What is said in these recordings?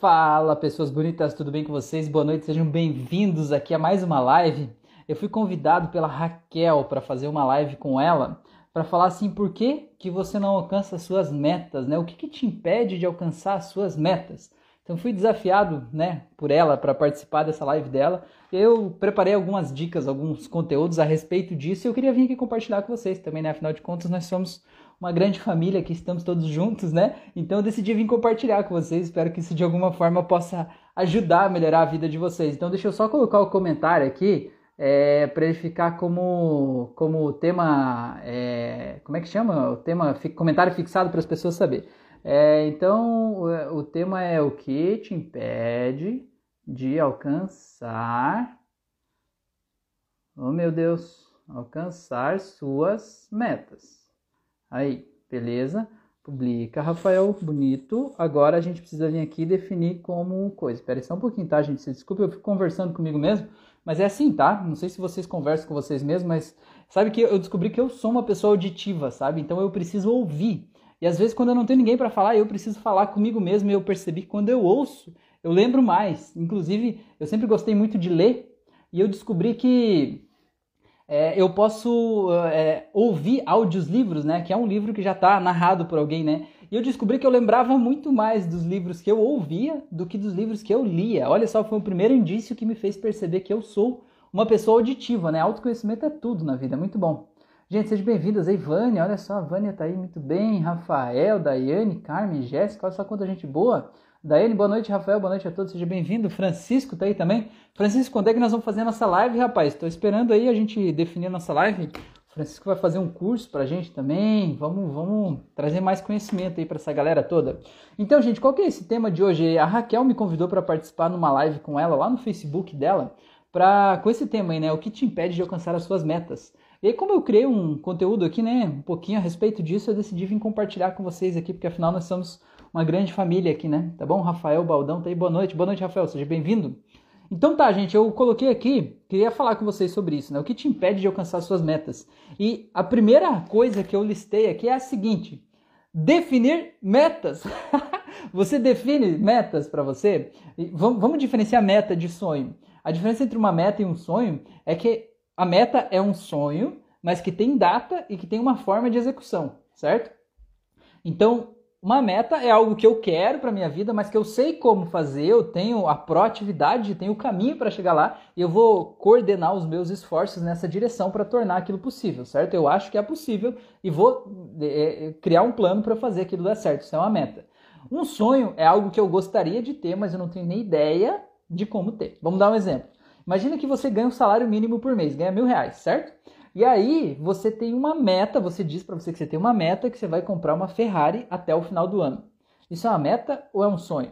Fala pessoas bonitas, tudo bem com vocês? Boa noite, sejam bem-vindos aqui a mais uma live. Eu fui convidado pela Raquel para fazer uma live com ela para falar assim, por que, que você não alcança as suas metas, né? O que, que te impede de alcançar as suas metas? Então fui desafiado, né, por ela para participar dessa live dela. Eu preparei algumas dicas, alguns conteúdos a respeito disso e eu queria vir aqui compartilhar com vocês também, né? Afinal de contas, nós somos uma grande família que estamos todos juntos, né? Então eu decidi vir compartilhar com vocês. Espero que isso de alguma forma possa ajudar a melhorar a vida de vocês. Então deixa eu só colocar o comentário aqui é, para ele ficar como como tema, é, como é que chama? O tema comentário fixado para as pessoas saber. É, então o, tema é o que te impede de alcançar, oh meu Deus, alcançar suas metas. Aí, beleza? Publica, Rafael, bonito. Agora a gente precisa vir aqui definir como coisa. Espera só um pouquinho, tá, gente? Se desculpa, eu fico conversando comigo mesmo, mas é assim, tá? Não sei se vocês conversam com vocês mesmos, mas sabe que eu descobri que eu sou uma pessoa auditiva, sabe? Então eu preciso ouvir. E às vezes quando eu não tenho ninguém para falar, eu preciso falar comigo mesmo e eu percebi que quando eu ouço, eu lembro mais. Inclusive, eu sempre gostei muito de ler e eu descobri que é, eu posso é, ouvir áudios livros, né? Que é um livro que já está narrado por alguém, né? E eu descobri que eu lembrava muito mais dos livros que eu ouvia do que dos livros que eu lia. Olha só, foi o primeiro indício que me fez perceber que eu sou uma pessoa auditiva, né? Autoconhecimento é tudo na vida, muito bom. Gente, sejam bem-vindos aí, Vânia. Olha só, a Vânia tá aí muito bem. Rafael, Daiane, Carmen, Jéssica, olha só quanta gente boa. Daiane, boa noite, Rafael, boa noite a todos, seja bem-vindo. Francisco tá aí também. Francisco, quando é que nós vamos fazer a nossa live, rapaz? Estou esperando aí a gente definir a nossa live. Francisco vai fazer um curso pra gente também. Vamos, vamos trazer mais conhecimento aí para essa galera toda. Então, gente, qual que é esse tema de hoje? A Raquel me convidou para participar numa live com ela lá no Facebook dela, pra, com esse tema aí, né? O que te impede de alcançar as suas metas. E como eu criei um conteúdo aqui, né, um pouquinho a respeito disso, eu decidi vir compartilhar com vocês aqui, porque afinal nós somos uma grande família aqui, né? Tá bom? Rafael Baldão tá aí. Boa noite. Boa noite, Rafael. Seja bem-vindo. Então tá, gente, eu coloquei aqui, queria falar com vocês sobre isso, né? O que te impede de alcançar suas metas? E a primeira coisa que eu listei aqui é a seguinte: definir metas. você define metas para você? Vamos, diferenciar meta de sonho. A diferença entre uma meta e um sonho é que a meta é um sonho, mas que tem data e que tem uma forma de execução, certo? Então, uma meta é algo que eu quero para minha vida, mas que eu sei como fazer, eu tenho a proatividade, tenho o caminho para chegar lá e eu vou coordenar os meus esforços nessa direção para tornar aquilo possível, certo? Eu acho que é possível e vou é, é, criar um plano para fazer aquilo dar certo. Isso é uma meta. Um sonho é algo que eu gostaria de ter, mas eu não tenho nem ideia de como ter. Vamos dar um exemplo. Imagina que você ganha um salário mínimo por mês, ganha mil reais, certo? E aí você tem uma meta, você diz para você que você tem uma meta que você vai comprar uma Ferrari até o final do ano. Isso é uma meta ou é um sonho?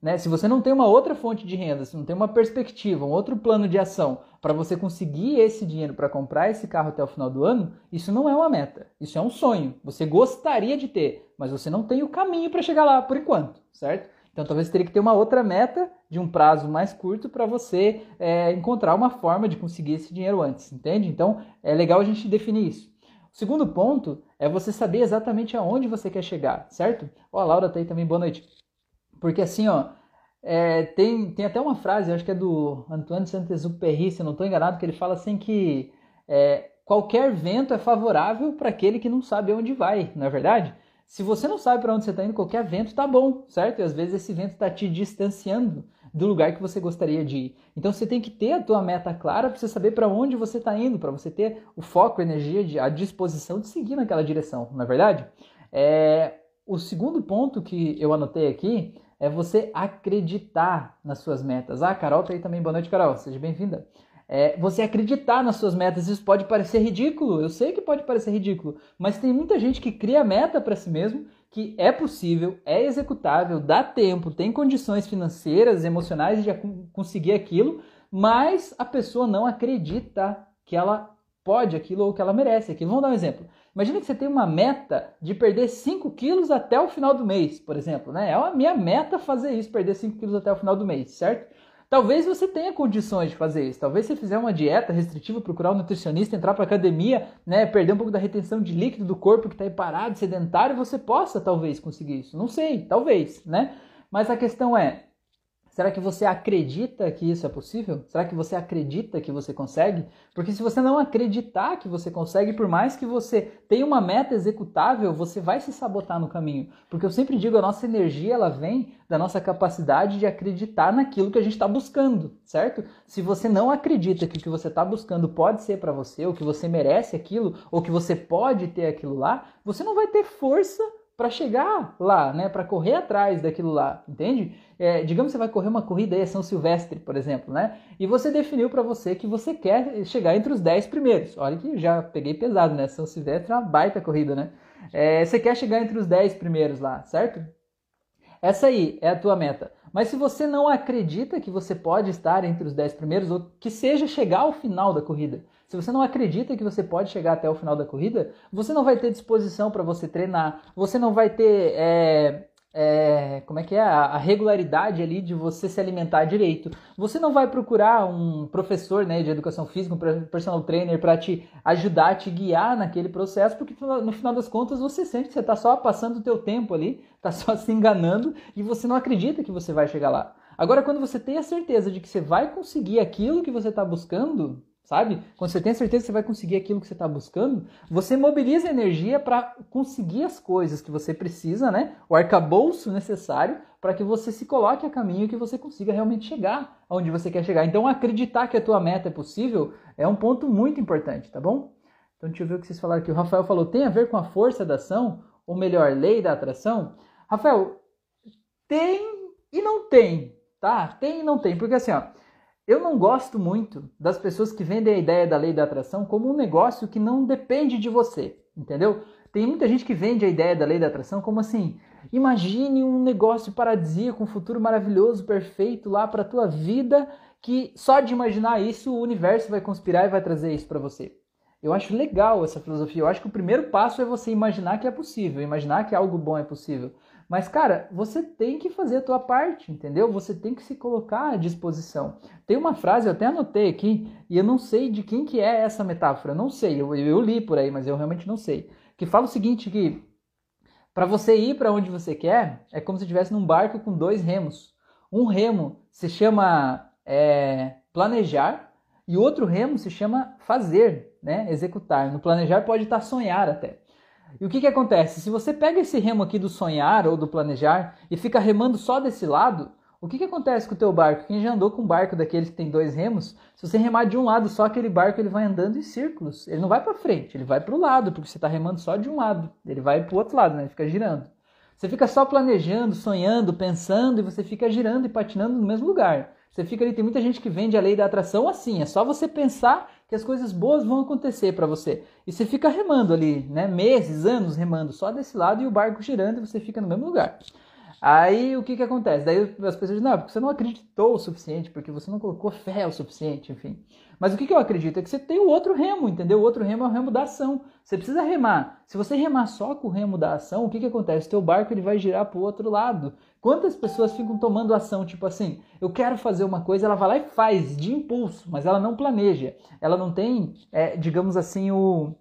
Né? Se você não tem uma outra fonte de renda, se não tem uma perspectiva, um outro plano de ação para você conseguir esse dinheiro para comprar esse carro até o final do ano, isso não é uma meta, isso é um sonho. Você gostaria de ter, mas você não tem o caminho para chegar lá por enquanto, certo? Então talvez teria que ter uma outra meta de um prazo mais curto para você é, encontrar uma forma de conseguir esse dinheiro antes, entende? Então é legal a gente definir isso. O segundo ponto é você saber exatamente aonde você quer chegar, certo? Ó, a Laura tá aí também, boa noite. Porque assim, ó, é, tem, tem até uma frase, acho que é do Antoine Saint-Exupéry, se eu não estou enganado, que ele fala assim que é, qualquer vento é favorável para aquele que não sabe aonde vai, não é verdade? Se você não sabe para onde você está indo, qualquer vento tá bom, certo? E às vezes esse vento está te distanciando do lugar que você gostaria de ir. Então você tem que ter a tua meta clara para você saber para onde você está indo, para você ter o foco, a energia, a disposição de seguir naquela direção, não é verdade? É... O segundo ponto que eu anotei aqui é você acreditar nas suas metas. Ah, Carol tá aí também. Boa noite, Carol. Seja bem-vinda é, você acreditar nas suas metas. Isso pode parecer ridículo, eu sei que pode parecer ridículo, mas tem muita gente que cria meta para si mesmo que é possível, é executável, dá tempo, tem condições financeiras, emocionais de conseguir aquilo, mas a pessoa não acredita que ela pode aquilo ou que ela merece aquilo. Vamos dar um exemplo. Imagina que você tem uma meta de perder 5 quilos até o final do mês, por exemplo. Né? É a minha meta fazer isso, perder 5 quilos até o final do mês, certo? Talvez você tenha condições de fazer isso. Talvez você fizer uma dieta restritiva, procurar um nutricionista, entrar para academia, né, perder um pouco da retenção de líquido do corpo que está aí parado, sedentário, você possa talvez conseguir isso. Não sei, talvez, né? Mas a questão é, Será que você acredita que isso é possível? Será que você acredita que você consegue? Porque se você não acreditar que você consegue, por mais que você tenha uma meta executável, você vai se sabotar no caminho. Porque eu sempre digo, a nossa energia ela vem da nossa capacidade de acreditar naquilo que a gente está buscando, certo? Se você não acredita que o que você está buscando pode ser para você, ou que você merece aquilo, ou que você pode ter aquilo lá, você não vai ter força para chegar lá, né? Para correr atrás daquilo lá, entende? É, digamos que você vai correr uma corrida aí, São Silvestre, por exemplo, né? E você definiu para você que você quer chegar entre os 10 primeiros. Olha que já peguei pesado, né? São Silvestre é uma baita corrida, né? É, você quer chegar entre os 10 primeiros lá, certo? Essa aí é a tua meta. Mas se você não acredita que você pode estar entre os 10 primeiros, ou que seja chegar ao final da corrida, se você não acredita que você pode chegar até o final da corrida, você não vai ter disposição para você treinar, você não vai ter é, é, como é que é a, regularidade ali de você se alimentar direito. Você não vai procurar um professor né, de educação física, um personal trainer para te ajudar, te guiar naquele processo, porque no final das contas você sente que você está só passando o teu tempo ali, está só se enganando e você não acredita que você vai chegar lá. Agora, quando você tem a certeza de que você vai conseguir aquilo que você está buscando, sabe? Quando você tem certeza que você vai conseguir aquilo que você está buscando, você mobiliza energia para conseguir as coisas que você precisa, né? O arcabouço necessário para que você se coloque a caminho e que você consiga realmente chegar aonde você quer chegar. Então, acreditar que a tua meta é possível é um ponto muito importante, tá bom? Então, deixa eu ver o que vocês falaram aqui. O Rafael falou, tem a ver com a força da ação, ou melhor, lei da atração? Rafael, tem e não tem, tá? Tem e não tem, porque assim, ó, eu não gosto muito das pessoas que vendem a ideia da lei da atração como um negócio que não depende de você, entendeu? Tem muita gente que vende a ideia da lei da atração como assim: imagine um negócio paradisíaco, um futuro maravilhoso, perfeito lá para tua vida, que só de imaginar isso o universo vai conspirar e vai trazer isso para você. Eu acho legal essa filosofia. Eu acho que o primeiro passo é você imaginar que é possível, imaginar que algo bom é possível. Mas, cara, você tem que fazer a tua parte, entendeu? Você tem que se colocar à disposição. Tem uma frase, eu até anotei aqui, e eu não sei de quem que é essa metáfora. Eu não sei, eu, eu li por aí, mas eu realmente não sei. Que fala o seguinte, que para você ir para onde você quer, é como se estivesse num barco com dois remos. Um remo se chama é, planejar e outro remo se chama fazer, né? executar. No planejar pode estar sonhar até. E o que, que acontece? Se você pega esse remo aqui do sonhar ou do planejar e fica remando só desse lado, o que, que acontece com o teu barco? Quem já andou com um barco daqueles que tem dois remos, se você remar de um lado só aquele barco, ele vai andando em círculos. Ele não vai para frente, ele vai para o lado, porque você está remando só de um lado. Ele vai para o outro lado, né? Ele fica girando. Você fica só planejando, sonhando, pensando e você fica girando e patinando no mesmo lugar. Você fica ali, tem muita gente que vende a lei da atração assim, é só você pensar que as coisas boas vão acontecer para você. E você fica remando ali, né? Meses, anos remando só desse lado e o barco girando e você fica no mesmo lugar. Aí o que que acontece? Daí as pessoas dizem, não, porque você não acreditou o suficiente, porque você não colocou fé o suficiente, enfim. Mas o que, que eu acredito é que você tem o outro remo, entendeu? O outro remo é o remo da ação. Você precisa remar. Se você remar só com o remo da ação, o que, que acontece? O teu barco ele vai girar para o outro lado. Quantas pessoas ficam tomando ação, tipo assim, eu quero fazer uma coisa, ela vai lá e faz, de impulso, mas ela não planeja. Ela não tem, é, digamos assim, o,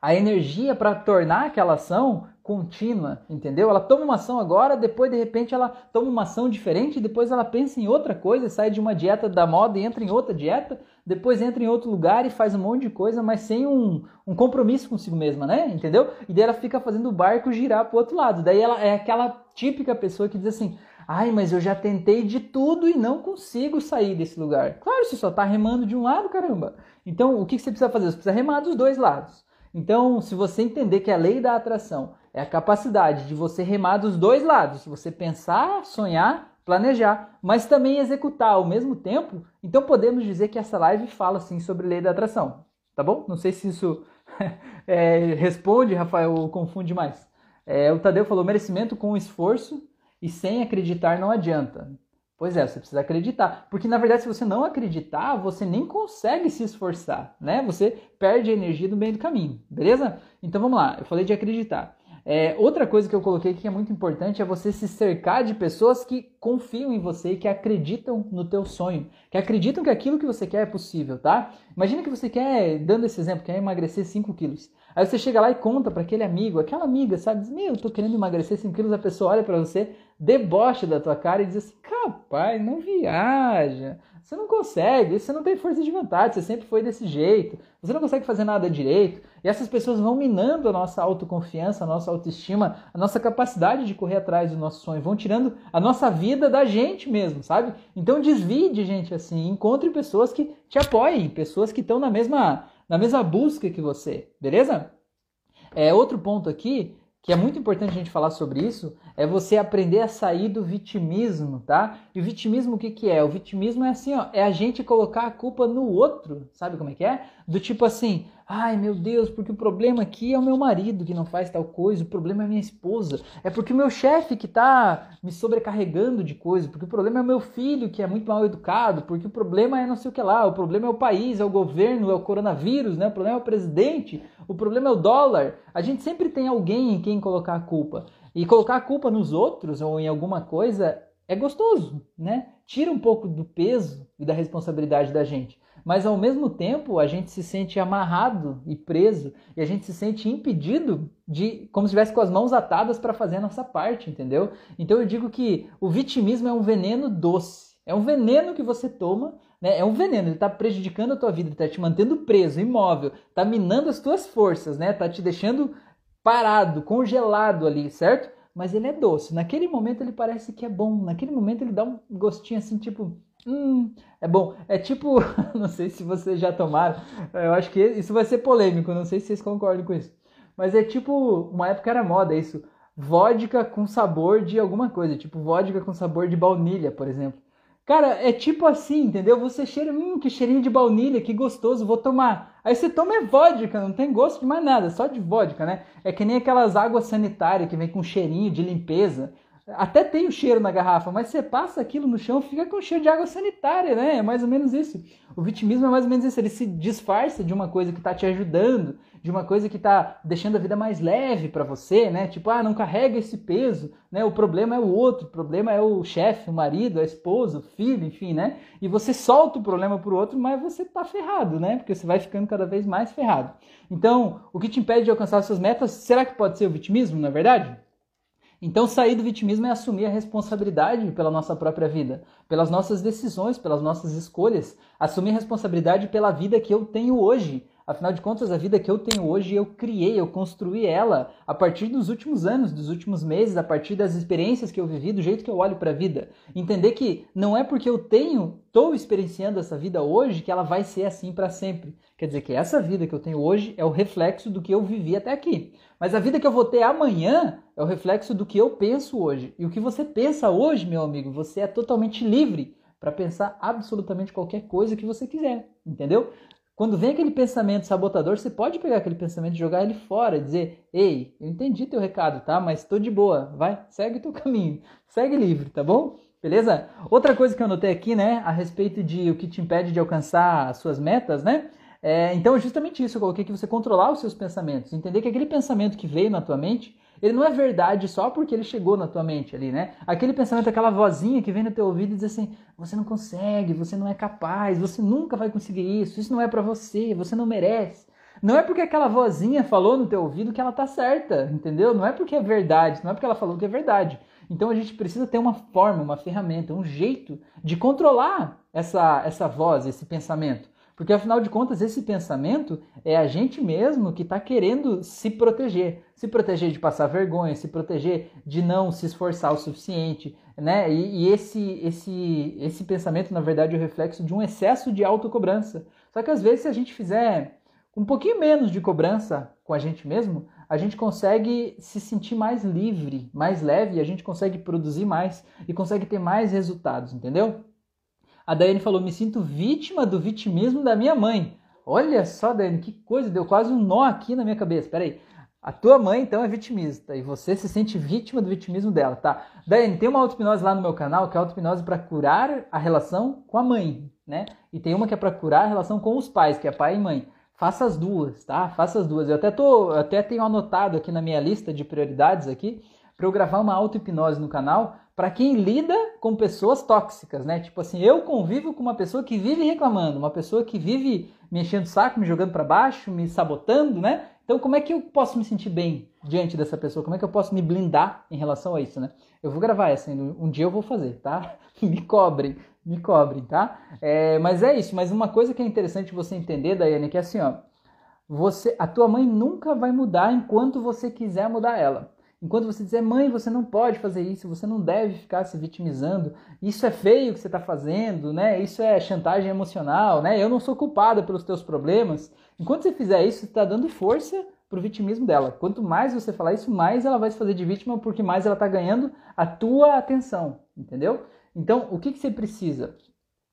a energia para tornar aquela ação contínua, entendeu? Ela toma uma ação agora, depois de repente ela toma uma ação diferente, depois ela pensa em outra coisa, sai de uma dieta da moda e entra em outra dieta, depois entra em outro lugar e faz um monte de coisa, mas sem um, um compromisso consigo mesma, né? Entendeu? E daí ela fica fazendo o barco girar pro outro lado. Daí ela é aquela típica pessoa que diz assim: Ai, mas eu já tentei de tudo e não consigo sair desse lugar. Claro, você só tá remando de um lado, caramba. Então, o que você precisa fazer? Você precisa remar dos dois lados. Então, se você entender que a lei da atração é a capacidade de você remar dos dois lados, você pensar, sonhar, planejar, mas também executar ao mesmo tempo, então podemos dizer que essa live fala sim sobre lei da atração, tá bom? Não sei se isso é, responde, Rafael, ou confunde mais. É, o Tadeu falou: merecimento com esforço e sem acreditar não adianta. Pois é, você precisa acreditar. Porque na verdade, se você não acreditar, você nem consegue se esforçar, né? Você perde a energia no meio do caminho, beleza? Então vamos lá, eu falei de acreditar. É, outra coisa que eu coloquei que é muito importante é você se cercar de pessoas que confiam em você e que acreditam no teu sonho, que acreditam que aquilo que você quer é possível, tá? Imagina que você quer, dando esse exemplo, quer emagrecer 5 quilos. Aí você chega lá e conta para aquele amigo, aquela amiga, sabe? Diz, meu, eu tô querendo emagrecer 5 quilos, a pessoa olha para você, debocha da tua cara e diz assim: capaz, não viaja. Você não consegue, você não tem força de vontade, você sempre foi desse jeito, você não consegue fazer nada direito. E essas pessoas vão minando a nossa autoconfiança, a nossa autoestima, a nossa capacidade de correr atrás do nosso sonho, vão tirando a nossa vida da gente mesmo, sabe? Então desvie de gente assim, encontre pessoas que te apoiem, pessoas que estão na mesma, na mesma busca que você, beleza? É, outro ponto aqui que é muito importante a gente falar sobre isso, é você aprender a sair do vitimismo, tá? E o vitimismo o que, que é? O vitimismo é assim, ó, é a gente colocar a culpa no outro, sabe como é que é? Do tipo assim, ai meu Deus, porque o problema aqui é o meu marido que não faz tal coisa, o problema é minha esposa, é porque o meu chefe que tá me sobrecarregando de coisa, porque o problema é o meu filho que é muito mal educado, porque o problema é não sei o que lá, o problema é o país, é o governo, é o coronavírus, né? O problema é o presidente, o problema é o dólar. A gente sempre tem alguém em quem colocar a culpa. E colocar a culpa nos outros ou em alguma coisa é gostoso, né? Tira um pouco do peso e da responsabilidade da gente. Mas ao mesmo tempo, a gente se sente amarrado e preso e a gente se sente impedido de, como se estivesse com as mãos atadas para fazer a nossa parte, entendeu? Então eu digo que o vitimismo é um veneno doce. É um veneno que você toma, né? É um veneno, ele está prejudicando a tua vida, está te mantendo preso, imóvel, está minando as tuas forças, né? Tá te deixando parado, congelado ali, certo? Mas ele é doce. Naquele momento ele parece que é bom. Naquele momento ele dá um gostinho assim, tipo, hum, é bom. É tipo, não sei se vocês já tomaram. Eu acho que isso vai ser polêmico. Não sei se vocês concordam com isso. Mas é tipo, uma época era moda isso. Vodka com sabor de alguma coisa, tipo vodka com sabor de baunilha, por exemplo. Cara, é tipo assim, entendeu? Você cheira, hum, que cheirinho de baunilha, que gostoso, vou tomar. Aí você toma é vodka, não tem gosto de mais nada, só de vodka, né? É que nem aquelas águas sanitárias que vem com cheirinho de limpeza. Até tem o cheiro na garrafa, mas você passa aquilo no chão, fica com cheiro de água sanitária, né? É mais ou menos isso. O vitimismo é mais ou menos isso, ele se disfarça de uma coisa que está te ajudando, de uma coisa que está deixando a vida mais leve para você, né? Tipo, ah, não carrega esse peso, né? O problema é o outro, o problema é o chefe, o marido, a esposa, o filho, enfim, né? E você solta o problema pro outro, mas você tá ferrado, né? Porque você vai ficando cada vez mais ferrado. Então, o que te impede de alcançar suas metas, será que pode ser o vitimismo, na é verdade? Então, sair do vitimismo é assumir a responsabilidade pela nossa própria vida, pelas nossas decisões, pelas nossas escolhas, assumir responsabilidade pela vida que eu tenho hoje, Afinal de contas, a vida que eu tenho hoje, eu criei, eu construí ela a partir dos últimos anos, dos últimos meses, a partir das experiências que eu vivi, do jeito que eu olho para a vida. Entender que não é porque eu tenho, estou experienciando essa vida hoje, que ela vai ser assim para sempre. Quer dizer que essa vida que eu tenho hoje é o reflexo do que eu vivi até aqui. Mas a vida que eu vou ter amanhã é o reflexo do que eu penso hoje. E o que você pensa hoje, meu amigo, você é totalmente livre para pensar absolutamente qualquer coisa que você quiser, entendeu? Quando vem aquele pensamento sabotador, você pode pegar aquele pensamento e jogar ele fora, dizer: "Ei, eu entendi teu recado, tá? Mas estou de boa. Vai, segue teu caminho. Segue livre, tá bom?" Beleza? Outra coisa que eu notei aqui, né, a respeito de o que te impede de alcançar as suas metas, né? É, então, justamente isso, eu coloquei que você controlar os seus pensamentos, entender que aquele pensamento que veio na tua mente, ele não é verdade só porque ele chegou na tua mente ali, né? Aquele pensamento, aquela vozinha que vem no teu ouvido e diz assim: você não consegue, você não é capaz, você nunca vai conseguir isso, isso não é para você, você não merece. Não é porque aquela vozinha falou no teu ouvido que ela tá certa, entendeu? Não é porque é verdade, não é porque ela falou que é verdade. Então a gente precisa ter uma forma, uma ferramenta, um jeito de controlar essa, essa voz, esse pensamento. Porque afinal de contas, esse pensamento é a gente mesmo que está querendo se proteger. Se proteger de passar vergonha, se proteger de não se esforçar o suficiente. Né? E, e esse, esse, esse pensamento, na verdade, é o reflexo de um excesso de autocobrança. Só que às vezes, se a gente fizer um pouquinho menos de cobrança com a gente mesmo, a gente consegue se sentir mais livre, mais leve, e a gente consegue produzir mais e consegue ter mais resultados, entendeu? A Daiane falou: me sinto vítima do vitimismo da minha mãe. Olha só, Daiane, que coisa, deu quase um nó aqui na minha cabeça. Peraí. A tua mãe, então, é vitimista e você se sente vítima do vitimismo dela, tá? Daiane, tem uma auto-hipnose lá no meu canal que é auto-hipnose para curar a relação com a mãe, né? E tem uma que é para curar a relação com os pais, que é pai e mãe. Faça as duas, tá? Faça as duas. Eu até, tô, até tenho anotado aqui na minha lista de prioridades aqui para eu gravar uma auto-hipnose no canal para quem lida com pessoas tóxicas, né? Tipo assim, eu convivo com uma pessoa que vive reclamando, uma pessoa que vive me enchendo o saco, me jogando para baixo, me sabotando, né? Então, como é que eu posso me sentir bem diante dessa pessoa? Como é que eu posso me blindar em relação a isso, né? Eu vou gravar essa, um dia eu vou fazer, tá? me cobrem, me cobrem, tá? É, mas é isso. Mas uma coisa que é interessante você entender, Daiane, é que é assim, ó, você, a tua mãe nunca vai mudar enquanto você quiser mudar ela. Enquanto você dizer, mãe, você não pode fazer isso, você não deve ficar se vitimizando, isso é feio que você está fazendo, né? Isso é chantagem emocional, né? Eu não sou culpada pelos teus problemas. Enquanto você fizer isso, você está dando força para o vitimismo dela. Quanto mais você falar isso, mais ela vai se fazer de vítima, porque mais ela está ganhando a tua atenção, entendeu? Então, o que, que você precisa?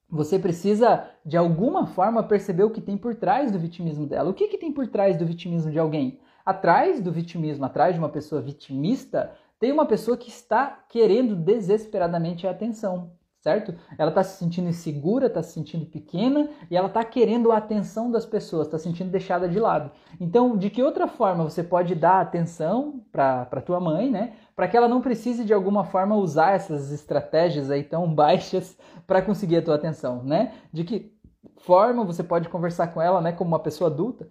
Você precisa, de alguma forma, perceber o que tem por trás do vitimismo dela. O que, que tem por trás do vitimismo de alguém? Atrás do vitimismo, atrás de uma pessoa vitimista, tem uma pessoa que está querendo desesperadamente a atenção, certo? Ela está se sentindo insegura, está se sentindo pequena e ela está querendo a atenção das pessoas, está se sentindo deixada de lado. Então, de que outra forma você pode dar atenção para tua mãe, né? Para que ela não precise de alguma forma usar essas estratégias aí tão baixas para conseguir a tua atenção, né? De que forma você pode conversar com ela, né, como uma pessoa adulta,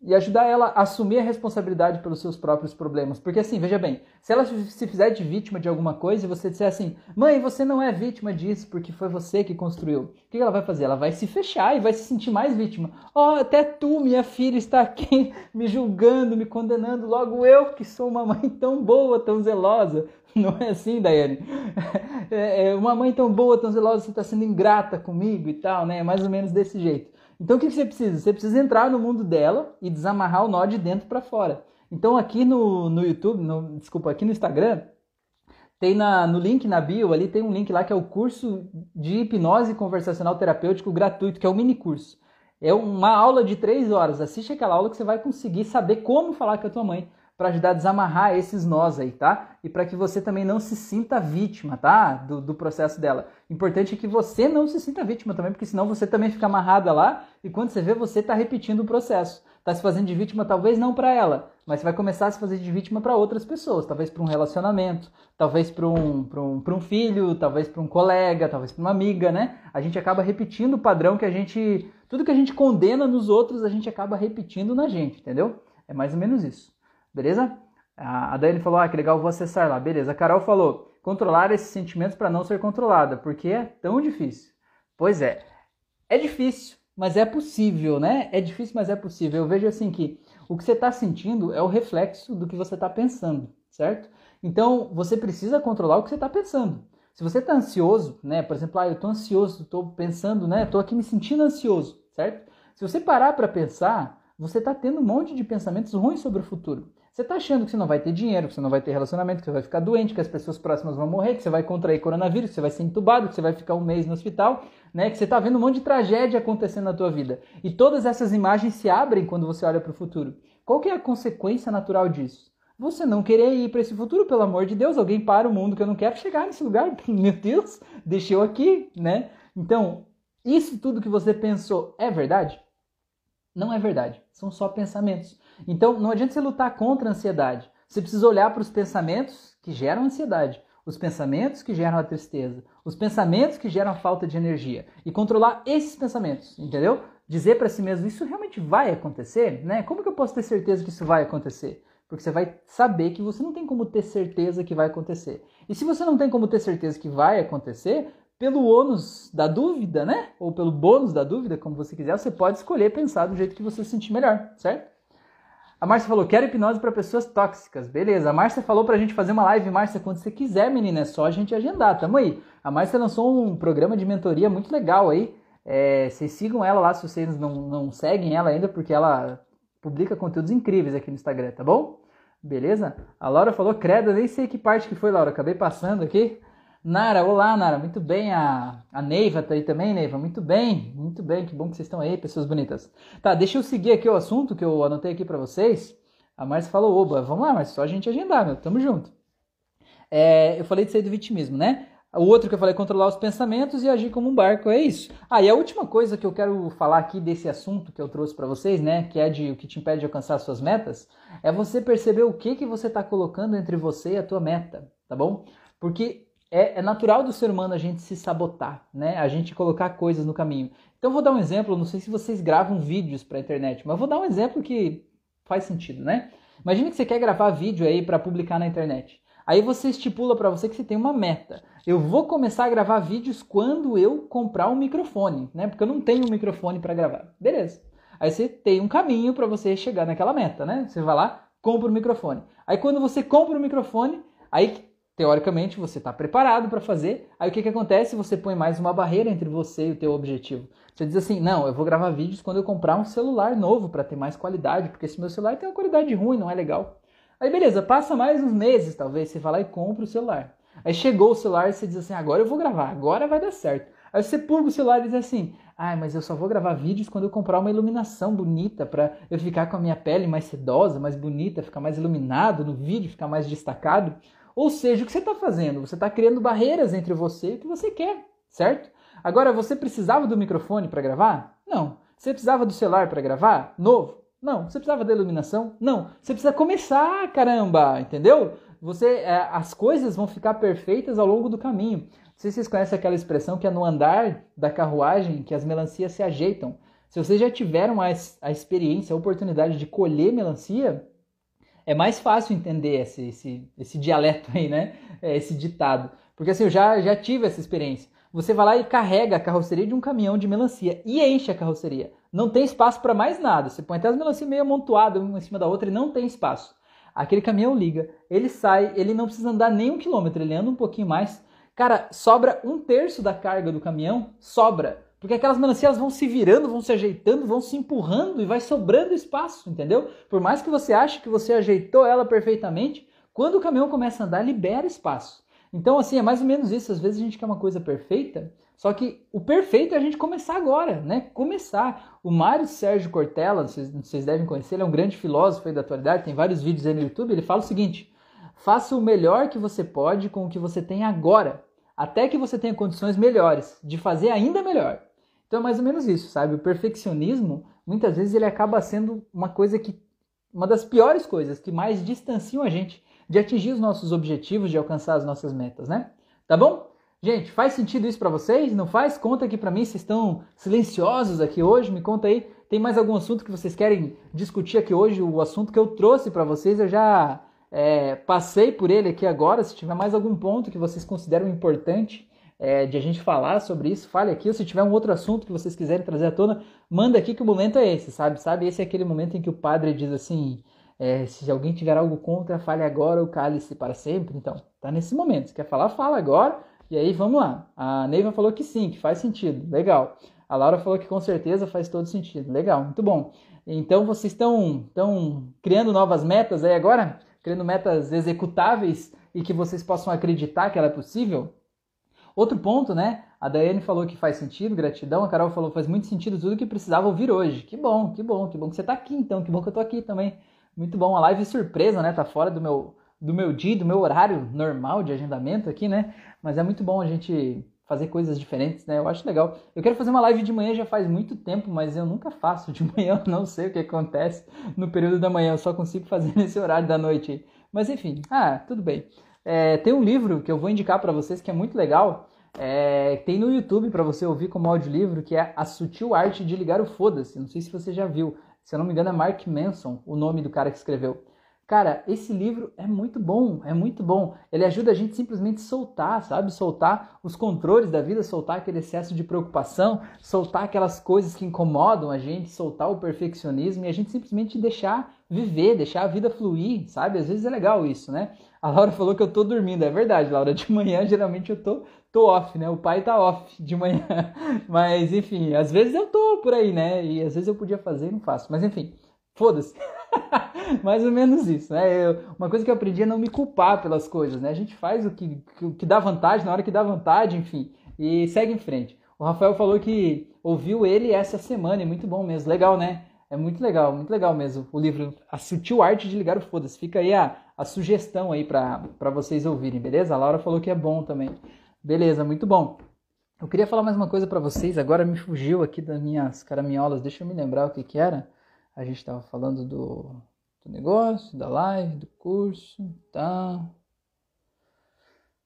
e ajudar ela a assumir a responsabilidade pelos seus próprios problemas. Porque assim, veja bem, se ela se fizer de vítima de alguma coisa e você disser assim, mãe, você não é vítima disso porque foi você que construiu, o que ela vai fazer? Ela vai se fechar e vai se sentir mais vítima. Oh, até tu, minha filha, está aqui me julgando, me condenando, logo eu que sou uma mãe tão boa, tão zelosa. Não é assim, Daiane? É, é uma mãe tão boa, tão zelosa, você está sendo ingrata comigo e tal, né? É mais ou menos desse jeito. Então o que você precisa? Você precisa entrar no mundo dela e desamarrar o nó de dentro para fora. Então aqui no, no YouTube, no, desculpa, aqui no Instagram, tem na, no link na bio ali, tem um link lá que é o curso de hipnose conversacional terapêutico gratuito, que é o mini curso. É uma aula de três horas. Assiste aquela aula que você vai conseguir saber como falar com a tua mãe para ajudar a desamarrar esses nós aí, tá? E para que você também não se sinta vítima, tá? Do, do processo dela. Importante é que você não se sinta vítima também, porque senão você também fica amarrada lá e quando você vê, você tá repetindo o processo. Tá se fazendo de vítima talvez não para ela, mas vai começar a se fazer de vítima para outras pessoas, talvez para um relacionamento, talvez para um, um, um filho, talvez para um colega, talvez para uma amiga, né? A gente acaba repetindo o padrão que a gente. Tudo que a gente condena nos outros, a gente acaba repetindo na gente, entendeu? É mais ou menos isso. Beleza? A Dani falou: Ah, que legal, vou acessar lá. Beleza. A Carol falou: controlar esses sentimentos para não ser controlada, porque é tão difícil. Pois é, é difícil, mas é possível, né? É difícil, mas é possível. Eu vejo assim que o que você está sentindo é o reflexo do que você está pensando, certo? Então você precisa controlar o que você está pensando. Se você está ansioso, né? Por exemplo, ah, eu estou ansioso, estou pensando, né? Estou aqui me sentindo ansioso, certo? Se você parar para pensar, você está tendo um monte de pensamentos ruins sobre o futuro. Você está achando que você não vai ter dinheiro, que você não vai ter relacionamento, que você vai ficar doente, que as pessoas próximas vão morrer, que você vai contrair coronavírus, que você vai ser entubado, que você vai ficar um mês no hospital, né? Que você está vendo um monte de tragédia acontecendo na tua vida. E todas essas imagens se abrem quando você olha para o futuro. Qual que é a consequência natural disso? Você não querer ir para esse futuro, pelo amor de Deus, alguém para o mundo que eu não quero chegar nesse lugar. Meu Deus, deixei eu aqui, né? Então, isso tudo que você pensou é verdade? Não é verdade. São só pensamentos. Então, não adianta você lutar contra a ansiedade. Você precisa olhar para os pensamentos que geram ansiedade, os pensamentos que geram a tristeza, os pensamentos que geram a falta de energia e controlar esses pensamentos, entendeu? Dizer para si mesmo, isso realmente vai acontecer, né? Como que eu posso ter certeza que isso vai acontecer? Porque você vai saber que você não tem como ter certeza que vai acontecer. E se você não tem como ter certeza que vai acontecer, pelo ônus da dúvida, né? Ou pelo bônus da dúvida, como você quiser, você pode escolher pensar do jeito que você se sentir melhor, certo? A Márcia falou, quero hipnose para pessoas tóxicas. Beleza. A Márcia falou pra gente fazer uma live, Márcia, quando você quiser, menina. É só a gente agendar. Tamo aí. A Márcia lançou um programa de mentoria muito legal aí. É, vocês sigam ela lá se vocês não, não seguem ela ainda, porque ela publica conteúdos incríveis aqui no Instagram, tá bom? Beleza? A Laura falou, credo, nem sei que parte que foi, Laura. Acabei passando aqui. Nara, olá, Nara, muito bem. A, a Neiva tá aí também, Neiva, muito bem, muito bem, que bom que vocês estão aí, pessoas bonitas. Tá, deixa eu seguir aqui o assunto que eu anotei aqui para vocês. A Márcia falou, oba, vamos lá, mas só a gente agendar, meu, tamo junto. É, eu falei de sair do vitimismo, né? O outro que eu falei, controlar os pensamentos e agir como um barco, é isso. Ah, e a última coisa que eu quero falar aqui desse assunto que eu trouxe para vocês, né, que é de o que te impede de alcançar suas metas, é você perceber o que que você está colocando entre você e a tua meta, tá bom? Porque é, é, natural do ser humano a gente se sabotar, né? A gente colocar coisas no caminho. Então vou dar um exemplo, não sei se vocês gravam vídeos para internet, mas vou dar um exemplo que faz sentido, né? Imagine que você quer gravar vídeo aí para publicar na internet. Aí você estipula para você que você tem uma meta. Eu vou começar a gravar vídeos quando eu comprar um microfone, né? Porque eu não tenho um microfone para gravar. Beleza. Aí você tem um caminho para você chegar naquela meta, né? Você vai lá, compra o microfone. Aí quando você compra o microfone, aí teoricamente você está preparado para fazer. Aí o que, que acontece? Você põe mais uma barreira entre você e o teu objetivo. Você diz assim, não, eu vou gravar vídeos quando eu comprar um celular novo para ter mais qualidade, porque esse meu celular tem uma qualidade ruim, não é legal. Aí beleza, passa mais uns meses talvez, você vai lá e compra o celular. Aí chegou o celular e você diz assim, agora eu vou gravar, agora vai dar certo. Aí você pulga o celular e diz assim, ah, mas eu só vou gravar vídeos quando eu comprar uma iluminação bonita para eu ficar com a minha pele mais sedosa, mais bonita, ficar mais iluminado no vídeo, ficar mais destacado. Ou seja, o que você está fazendo? Você está criando barreiras entre você e o que você quer, certo? Agora, você precisava do microfone para gravar? Não. Você precisava do celular para gravar? Novo? Não. Você precisava da iluminação? Não. Você precisa começar, caramba, entendeu? Você, é, as coisas vão ficar perfeitas ao longo do caminho. Não sei se vocês conhecem aquela expressão que é no andar da carruagem que as melancias se ajeitam. Se vocês já tiveram a, a experiência, a oportunidade de colher melancia, é mais fácil entender esse, esse, esse dialeto aí, né? É, esse ditado. Porque assim, eu já, já tive essa experiência. Você vai lá e carrega a carroceria de um caminhão de melancia e enche a carroceria. Não tem espaço para mais nada. Você põe até as melancias meio amontoadas uma em cima da outra e não tem espaço. Aquele caminhão liga, ele sai, ele não precisa andar nem um quilômetro, ele anda um pouquinho mais. Cara, sobra um terço da carga do caminhão, sobra. Porque aquelas melancias vão se virando, vão se ajeitando, vão se empurrando e vai sobrando espaço, entendeu? Por mais que você ache que você ajeitou ela perfeitamente, quando o caminhão começa a andar, libera espaço. Então, assim, é mais ou menos isso. Às vezes a gente quer uma coisa perfeita, só que o perfeito é a gente começar agora, né? Começar. O Mário Sérgio Cortella, vocês, vocês devem conhecer, ele é um grande filósofo da atualidade, tem vários vídeos aí no YouTube, ele fala o seguinte: faça o melhor que você pode com o que você tem agora, até que você tenha condições melhores de fazer ainda melhor. Então é mais ou menos isso, sabe? O perfeccionismo, muitas vezes ele acaba sendo uma coisa que uma das piores coisas que mais distanciam a gente de atingir os nossos objetivos, de alcançar as nossas metas, né? Tá bom? Gente, faz sentido isso para vocês? Não faz? Conta aqui para mim, vocês estão silenciosos aqui hoje, me conta aí. Tem mais algum assunto que vocês querem discutir aqui hoje? O assunto que eu trouxe para vocês, eu já é, passei por ele aqui agora. Se tiver mais algum ponto que vocês consideram importante, é, de a gente falar sobre isso, fale aqui. Ou se tiver um outro assunto que vocês quiserem trazer à tona, manda aqui que o momento é esse, sabe? Sabe? Esse é aquele momento em que o padre diz assim: é, se alguém tiver algo contra, fale agora ou cale-se para sempre. Então, tá nesse momento. Se quer falar, fala agora. E aí vamos lá. A Neiva falou que sim, que faz sentido. Legal. A Laura falou que com certeza faz todo sentido. Legal, muito bom. Então vocês estão, estão criando novas metas aí agora? Criando metas executáveis e que vocês possam acreditar que ela é possível? Outro ponto, né? A Daiane falou que faz sentido, gratidão. A Carol falou que faz muito sentido tudo que precisava ouvir hoje. Que bom, que bom, que bom que você está aqui então. Que bom que eu estou aqui também. Muito bom. A live surpresa, né? Tá fora do meu, do meu dia, do meu horário normal de agendamento aqui, né? Mas é muito bom a gente fazer coisas diferentes, né? Eu acho legal. Eu quero fazer uma live de manhã já faz muito tempo, mas eu nunca faço de manhã, eu não sei o que acontece no período da manhã, eu só consigo fazer nesse horário da noite. Mas enfim, ah, tudo bem. É, tem um livro que eu vou indicar para vocês que é muito legal. É, tem no YouTube para você ouvir como audiolivro, que é A Sutil Arte de Ligar o Foda-se. Não sei se você já viu. Se eu não me engano, é Mark Manson, o nome do cara que escreveu. Cara, esse livro é muito bom, é muito bom. Ele ajuda a gente simplesmente soltar, sabe? Soltar os controles da vida, soltar aquele excesso de preocupação, soltar aquelas coisas que incomodam a gente, soltar o perfeccionismo e a gente simplesmente deixar viver, deixar a vida fluir, sabe? Às vezes é legal isso, né? A Laura falou que eu tô dormindo, é verdade, Laura. De manhã geralmente eu tô, tô off, né? O pai tá off de manhã. Mas enfim, às vezes eu tô por aí, né? E às vezes eu podia fazer e não faço. Mas enfim, foda-se. Mais ou menos isso, né? Eu, uma coisa que eu aprendi é não me culpar pelas coisas, né? A gente faz o que, o que dá vantagem na hora que dá vantagem, enfim, e segue em frente. O Rafael falou que ouviu ele essa semana, e muito bom mesmo. Legal, né? É muito legal, muito legal mesmo. O livro A Sutil Arte de Ligar o Foda-se. Fica aí a, a sugestão aí para vocês ouvirem, beleza? A Laura falou que é bom também. Beleza, muito bom. Eu queria falar mais uma coisa para vocês, agora me fugiu aqui das minhas caraminholas, deixa eu me lembrar o que que era. A gente estava falando do, do negócio, da live, do curso, tá?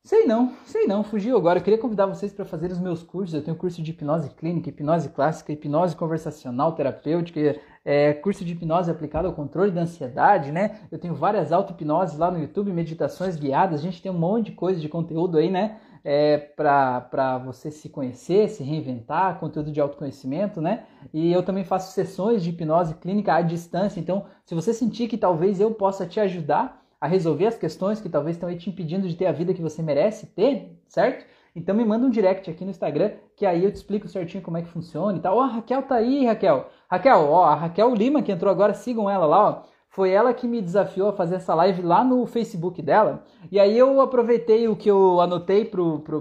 Sei não, sei não, fugiu agora. Eu queria convidar vocês para fazer os meus cursos. Eu tenho curso de hipnose clínica, hipnose clássica, hipnose conversacional terapêutica, é, curso de hipnose aplicado ao controle da ansiedade, né? Eu tenho várias auto-hipnoses lá no YouTube, meditações guiadas. A gente tem um monte de coisa de conteúdo aí, né? É, para você se conhecer, se reinventar, conteúdo de autoconhecimento, né? E eu também faço sessões de hipnose clínica à distância. Então, se você sentir que talvez eu possa te ajudar a resolver as questões que talvez estão aí te impedindo de ter a vida que você merece ter, certo? Então me manda um direct aqui no Instagram, que aí eu te explico certinho como é que funciona e tal. Ó, oh, a Raquel tá aí, Raquel. Raquel, ó, a Raquel Lima que entrou agora, sigam ela lá, ó. Foi ela que me desafiou a fazer essa live lá no Facebook dela. E aí eu aproveitei o que eu anotei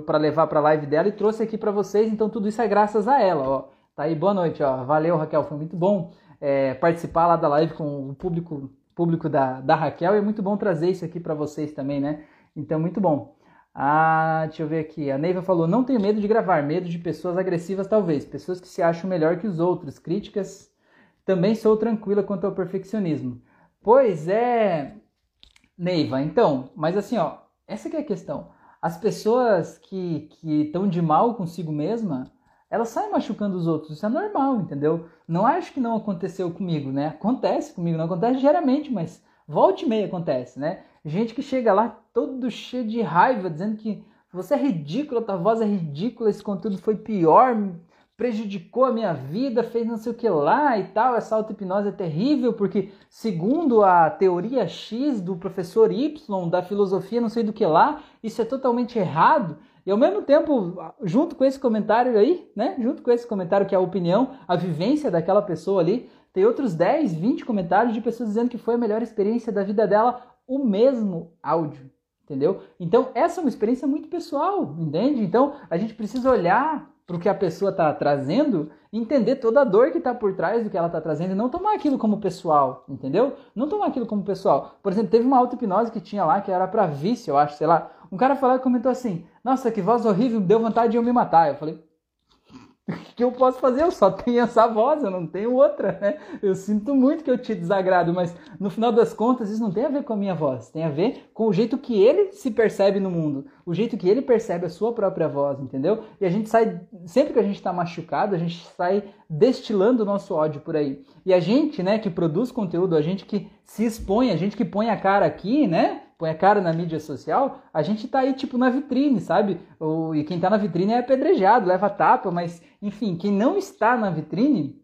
para levar para a live dela e trouxe aqui para vocês. Então tudo isso é graças a ela, ó. Tá aí, boa noite, ó. Valeu, Raquel, foi muito bom é, participar lá da live com o público público da, da Raquel e é muito bom trazer isso aqui para vocês também, né? Então, muito bom. Ah, deixa eu ver aqui. A Neiva falou: não tenho medo de gravar, medo de pessoas agressivas, talvez. Pessoas que se acham melhor que os outros. Críticas. Também sou tranquila quanto ao perfeccionismo. Pois é, Neiva. Então, mas assim, ó, essa que é a questão. As pessoas que estão de mal consigo mesma, ela sai machucando os outros. Isso é normal, entendeu? Não acho que não aconteceu comigo, né? Acontece comigo, não acontece diariamente, mas volta e meia acontece, né? Gente que chega lá todo cheio de raiva, dizendo que você é ridícula, tua voz é ridícula, esse conteúdo foi pior, prejudicou a minha vida, fez não sei o que lá e tal. Essa auto-hipnose é terrível porque, segundo a teoria X do professor Y da filosofia, não sei do que lá, isso é totalmente errado. E ao mesmo tempo, junto com esse comentário aí, né? Junto com esse comentário que é a opinião, a vivência daquela pessoa ali, tem outros 10, 20 comentários de pessoas dizendo que foi a melhor experiência da vida dela, o mesmo áudio, entendeu? Então, essa é uma experiência muito pessoal, entende? Então, a gente precisa olhar para o que a pessoa está trazendo, entender toda a dor que está por trás do que ela está trazendo e não tomar aquilo como pessoal, entendeu? Não tomar aquilo como pessoal. Por exemplo, teve uma auto-hipnose que tinha lá que era para vício, eu acho, sei lá. Um cara falou e comentou assim: Nossa, que voz horrível, deu vontade de eu me matar. Eu falei: o que eu posso fazer? Eu só tenho essa voz, eu não tenho outra, né? Eu sinto muito que eu te desagrado, mas no final das contas isso não tem a ver com a minha voz, tem a ver com o jeito que ele se percebe no mundo, o jeito que ele percebe a sua própria voz, entendeu? E a gente sai, sempre que a gente está machucado, a gente sai destilando o nosso ódio por aí. E a gente, né, que produz conteúdo, a gente que se expõe, a gente que põe a cara aqui, né? põe a cara na mídia social, a gente tá aí, tipo, na vitrine, sabe? O, e quem tá na vitrine é apedrejado, leva tapa, mas, enfim, quem não está na vitrine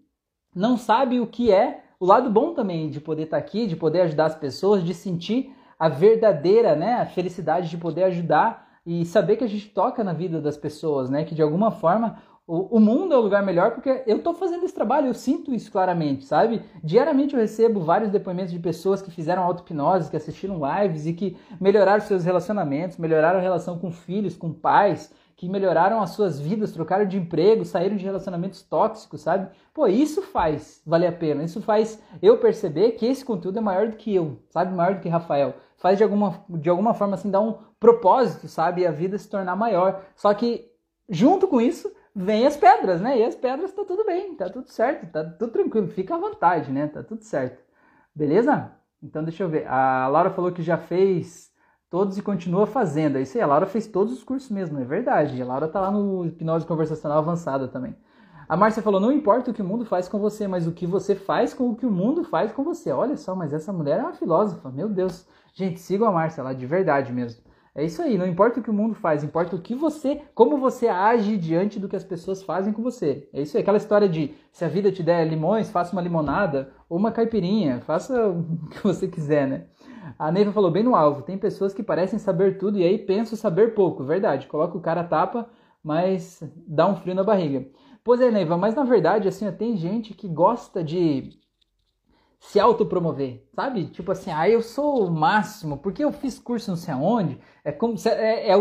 não sabe o que é o lado bom também de poder estar tá aqui, de poder ajudar as pessoas, de sentir a verdadeira, né, a felicidade de poder ajudar e saber que a gente toca na vida das pessoas, né, que de alguma forma o, o mundo é o lugar melhor porque eu estou fazendo esse trabalho, eu sinto isso claramente, sabe? Diariamente eu recebo vários depoimentos de pessoas que fizeram auto-hipnose, que assistiram lives e que melhoraram seus relacionamentos, melhoraram a relação com filhos, com pais, que melhoraram as suas vidas, trocaram de emprego, saíram de relacionamentos tóxicos, sabe? Pô, isso faz valer a pena. Isso faz eu perceber que esse conteúdo é maior do que eu, sabe? Maior do que Rafael. Faz de alguma, de alguma forma assim dar um propósito, sabe? E a vida se tornar maior. Só que junto com isso, vem as pedras, né? E as pedras tá tudo bem, tá tudo certo, tá tudo tranquilo, fica à vontade, né? Tá tudo certo. Beleza? Então deixa eu ver. A Laura falou que já fez todos e continua fazendo. É isso aí, a Laura fez todos os cursos mesmo, é verdade. A Laura tá lá no hipnose conversacional avançada também. A Márcia falou: não importa o que o mundo faz com você, mas o que você faz com o que o mundo faz com você. Olha só, mas essa mulher é uma filósofa, meu Deus. Gente, sigam a Márcia lá, de verdade mesmo. É isso aí, não importa o que o mundo faz, importa o que você, como você age diante do que as pessoas fazem com você. É isso aí, aquela história de se a vida te der limões, faça uma limonada ou uma caipirinha, faça o que você quiser, né? A Neiva falou bem no alvo, tem pessoas que parecem saber tudo e aí pensam saber pouco, verdade. Coloca o cara tapa, mas dá um frio na barriga. Pois é, Neiva, mas na verdade, assim, tem gente que gosta de se autopromover, sabe? Tipo assim, ah, eu sou o máximo, porque eu fiz curso não sei aonde. É como é, é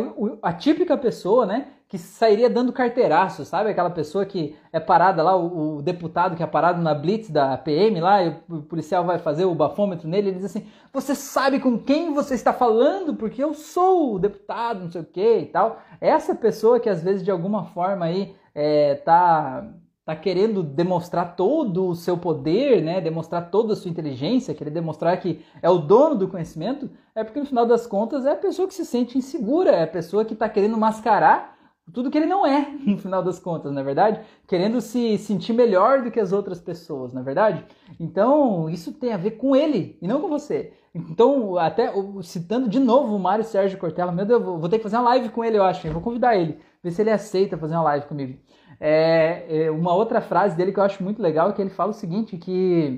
a típica pessoa, né? Que sairia dando carteiraço, sabe? Aquela pessoa que é parada lá, o, o, deputado que é parado na blitz da PM lá, e o policial vai fazer o bafômetro nele, ele diz assim: Você sabe com quem você está falando? Porque eu sou o deputado, não sei o que e tal. Essa pessoa que às vezes de alguma forma aí é, tá tá querendo demonstrar todo o seu poder, né, demonstrar toda a sua inteligência, querer demonstrar que é o dono do conhecimento, é porque no final das contas é a pessoa que se sente insegura, é a pessoa que está querendo mascarar tudo que ele não é, no final das contas, na é verdade? Querendo se sentir melhor do que as outras pessoas, na é verdade? Então, isso tem a ver com ele e não com você. Então, até citando de novo o Mário Sérgio Cortella, meu Deus, vou ter que fazer uma live com ele, eu acho. Eu vou convidar ele, ver se ele aceita fazer uma live comigo. É, é, uma outra frase dele que eu acho muito legal é que ele fala o seguinte, que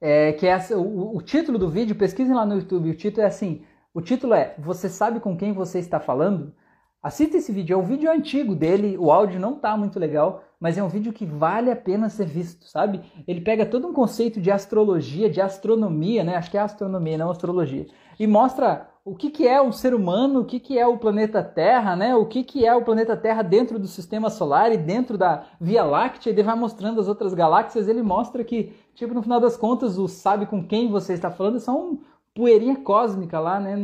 é, que é o, o, título do vídeo, pesquisem lá no YouTube, o título é assim, o título é Você sabe com quem você está falando? Assista esse vídeo, é um vídeo antigo dele, o áudio não tá muito legal, mas é um vídeo que vale a pena ser visto, sabe? Ele pega todo um conceito de astrologia, de astronomia, né? Acho que é astronomia, não astrologia, e mostra o que, que é um ser humano, o que, que é o planeta Terra, né? O que, que é o planeta Terra dentro do sistema solar e dentro da Via Láctea, ele vai mostrando as outras galáxias, ele mostra que, tipo, no final das contas, o sabe com quem você está falando são poeirinha cósmica lá, né?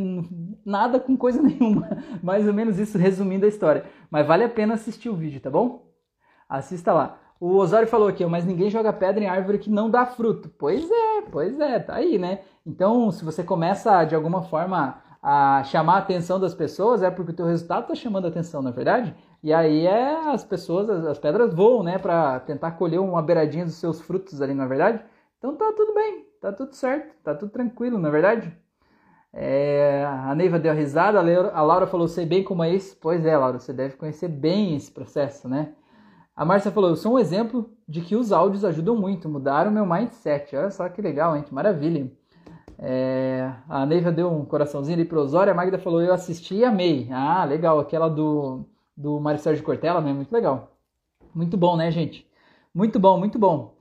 Nada com coisa nenhuma. Mais ou menos isso resumindo a história. Mas vale a pena assistir o vídeo, tá bom? Assista lá. O Osório falou aqui, mas ninguém joga pedra em árvore que não dá fruto. Pois é, pois é, tá aí, né? Então, se você começa de alguma forma a chamar a atenção das pessoas, é porque o teu resultado está chamando a atenção, na é verdade? E aí é as pessoas, as, as pedras voam, né, para tentar colher uma beiradinha dos seus frutos ali, na é verdade? Então tá tudo bem, tá tudo certo, tá tudo tranquilo, na é verdade? É, a Neiva deu risada, a Laura falou, sei bem como é isso. Pois é, Laura, você deve conhecer bem esse processo, né? A Márcia falou, eu sou um exemplo de que os áudios ajudam muito, mudaram meu mindset. Olha só que legal, hein? Que maravilha. É, a Neiva deu um coraçãozinho ali pro Osório, a Magda falou, eu assisti e amei. Ah, legal, aquela do, do Mário Sérgio Cortella, né? Muito legal. Muito bom, né, gente? Muito bom, muito bom.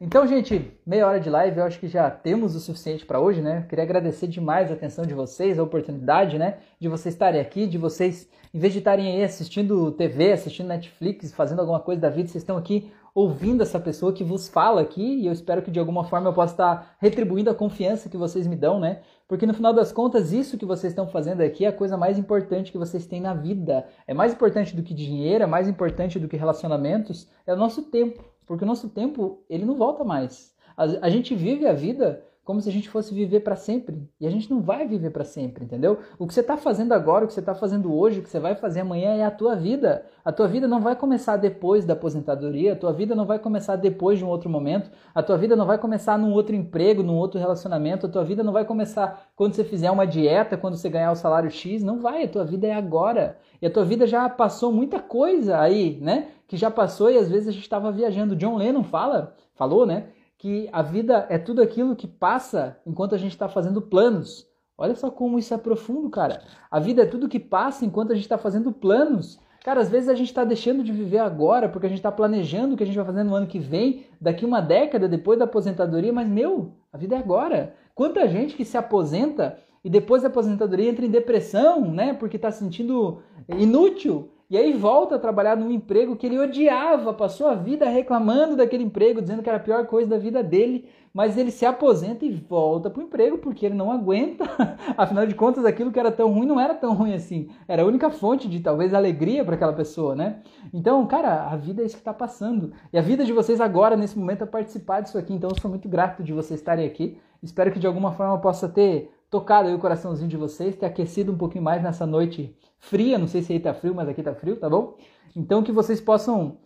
Então, gente, meia hora de live, eu acho que já temos o suficiente para hoje, né? queria agradecer demais a atenção de vocês, a oportunidade, né? De vocês estarem aqui, de vocês, em vez de estarem aí assistindo TV, assistindo Netflix, fazendo alguma coisa da vida, vocês estão aqui ouvindo essa pessoa que vos fala aqui e eu espero que de alguma forma eu possa estar retribuindo a confiança que vocês me dão, né? Porque no final das contas, isso que vocês estão fazendo aqui é a coisa mais importante que vocês têm na vida. É mais importante do que dinheiro, é mais importante do que relacionamentos, é o nosso tempo. Porque o nosso tempo, ele não volta mais. A, gente vive a vida como se a gente fosse viver para sempre. E a gente não vai viver para sempre, entendeu? O que você está fazendo agora, o que você está fazendo hoje, o que você vai fazer amanhã é a tua vida. A tua vida não vai começar depois da aposentadoria, a tua vida não vai começar depois de um outro momento, a tua vida não vai começar num outro emprego, num outro relacionamento, a tua vida não vai começar quando você fizer uma dieta, quando você ganhar o salário X, não vai, a tua vida é agora. E a tua vida já passou muita coisa aí, né? Que já passou e às vezes a gente estava viajando. John Lennon fala, falou, né? Que a vida é tudo aquilo que passa enquanto a gente está fazendo planos. Olha só como isso é profundo, cara. A vida é tudo que passa enquanto a gente está fazendo planos. Cara, às vezes a gente está deixando de viver agora porque a gente está planejando o que a gente vai fazer no ano que vem, daqui uma década, depois da aposentadoria, mas meu, a vida é agora. Quanta gente que se aposenta e depois da aposentadoria entra em depressão, né? Porque está sentindo inútil. E aí volta a trabalhar num emprego que ele odiava, passou a vida reclamando daquele emprego, dizendo que era a pior coisa da vida dele, mas ele se aposenta e volta para o emprego porque ele não aguenta. Afinal de contas, aquilo que era tão ruim não era tão ruim assim. Era a única fonte de talvez alegria para aquela pessoa, né? Então, cara, a vida é isso que está passando. E a vida de vocês agora, nesse momento, é participar disso aqui. Então, eu sou muito grato de vocês estarem aqui. Espero que de alguma forma possa ter tocado aí o coraçãozinho de vocês, ter aquecido um pouquinho mais nessa noite fria, não sei se aí tá frio, mas aqui tá frio, tá bom? Então que vocês possam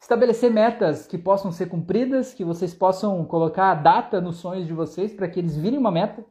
estabelecer metas que possam ser cumpridas, que vocês possam colocar a data nos sonhos de vocês para que eles virem uma meta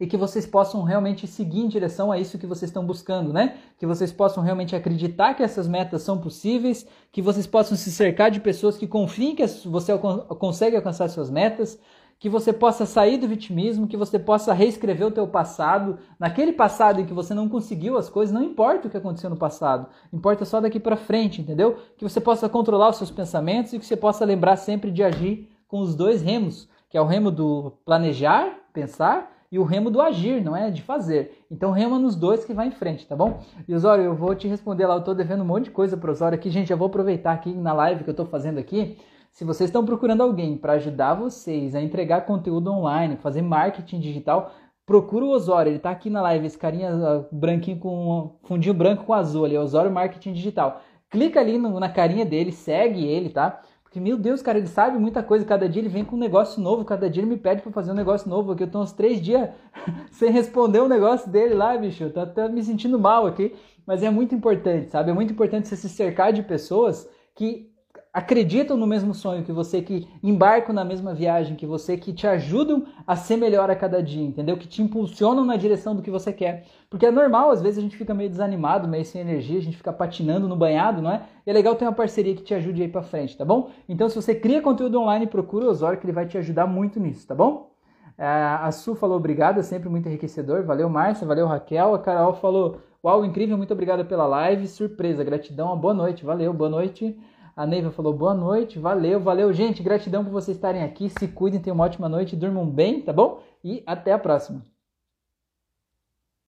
e que vocês possam realmente seguir em direção a isso que vocês estão buscando, né? Que vocês possam realmente acreditar que essas metas são possíveis, que vocês possam se cercar de pessoas que confiem que você consegue alcançar suas metas, que você possa sair do vitimismo, que você possa reescrever o teu passado, naquele passado em que você não conseguiu as coisas, não importa o que aconteceu no passado, importa só daqui para frente, entendeu? Que você possa controlar os seus pensamentos e que você possa lembrar sempre de agir com os dois remos, que é o remo do planejar, pensar, e o remo do agir, não é de fazer. Então rema nos dois que vai em frente, tá bom? E Osório, eu vou te responder lá, eu tô devendo um monte de coisa pro Osório aqui, gente, eu vou aproveitar aqui na live que eu tô fazendo aqui. Se vocês estão procurando alguém para ajudar vocês a entregar conteúdo online, fazer marketing digital, procura o Osório, ele tá aqui na live, esse carinha uh, branquinho com fundinho branco com azul ali, Osório Marketing Digital. Clica ali no, na carinha dele, segue ele, tá? Porque, meu Deus, cara, ele sabe muita coisa. Cada dia ele vem com um negócio novo. Cada dia ele me pede para fazer um negócio novo. Aqui eu tô uns três dias sem responder um negócio dele lá, bicho. Tô até me sentindo mal aqui. Mas é muito importante, sabe? É muito importante você se cercar de pessoas que acreditam no mesmo sonho que você, que embarcam na mesma viagem que você, que te ajudam a ser melhor a cada dia, entendeu? Que te impulsionam na direção do que você quer. Porque é normal, às vezes a gente fica meio desanimado, meio sem energia, a gente fica patinando no banhado, não é? E é legal ter uma parceria que te ajude aí para frente, tá bom? Então, se você cria conteúdo online, procura o Osório que ele vai te ajudar muito nisso, tá bom? É, a Su falou obrigado, é sempre muito enriquecedor. Valeu, Márcia, valeu, Raquel. A Carol falou, uau, incrível, muito obrigada pela live, surpresa, gratidão, boa noite, valeu, boa noite. A Neiva falou boa noite, valeu, valeu, gente. Gratidão por vocês estarem aqui. Se cuidem, tenham uma ótima noite, durmam bem, tá bom? E até a próxima.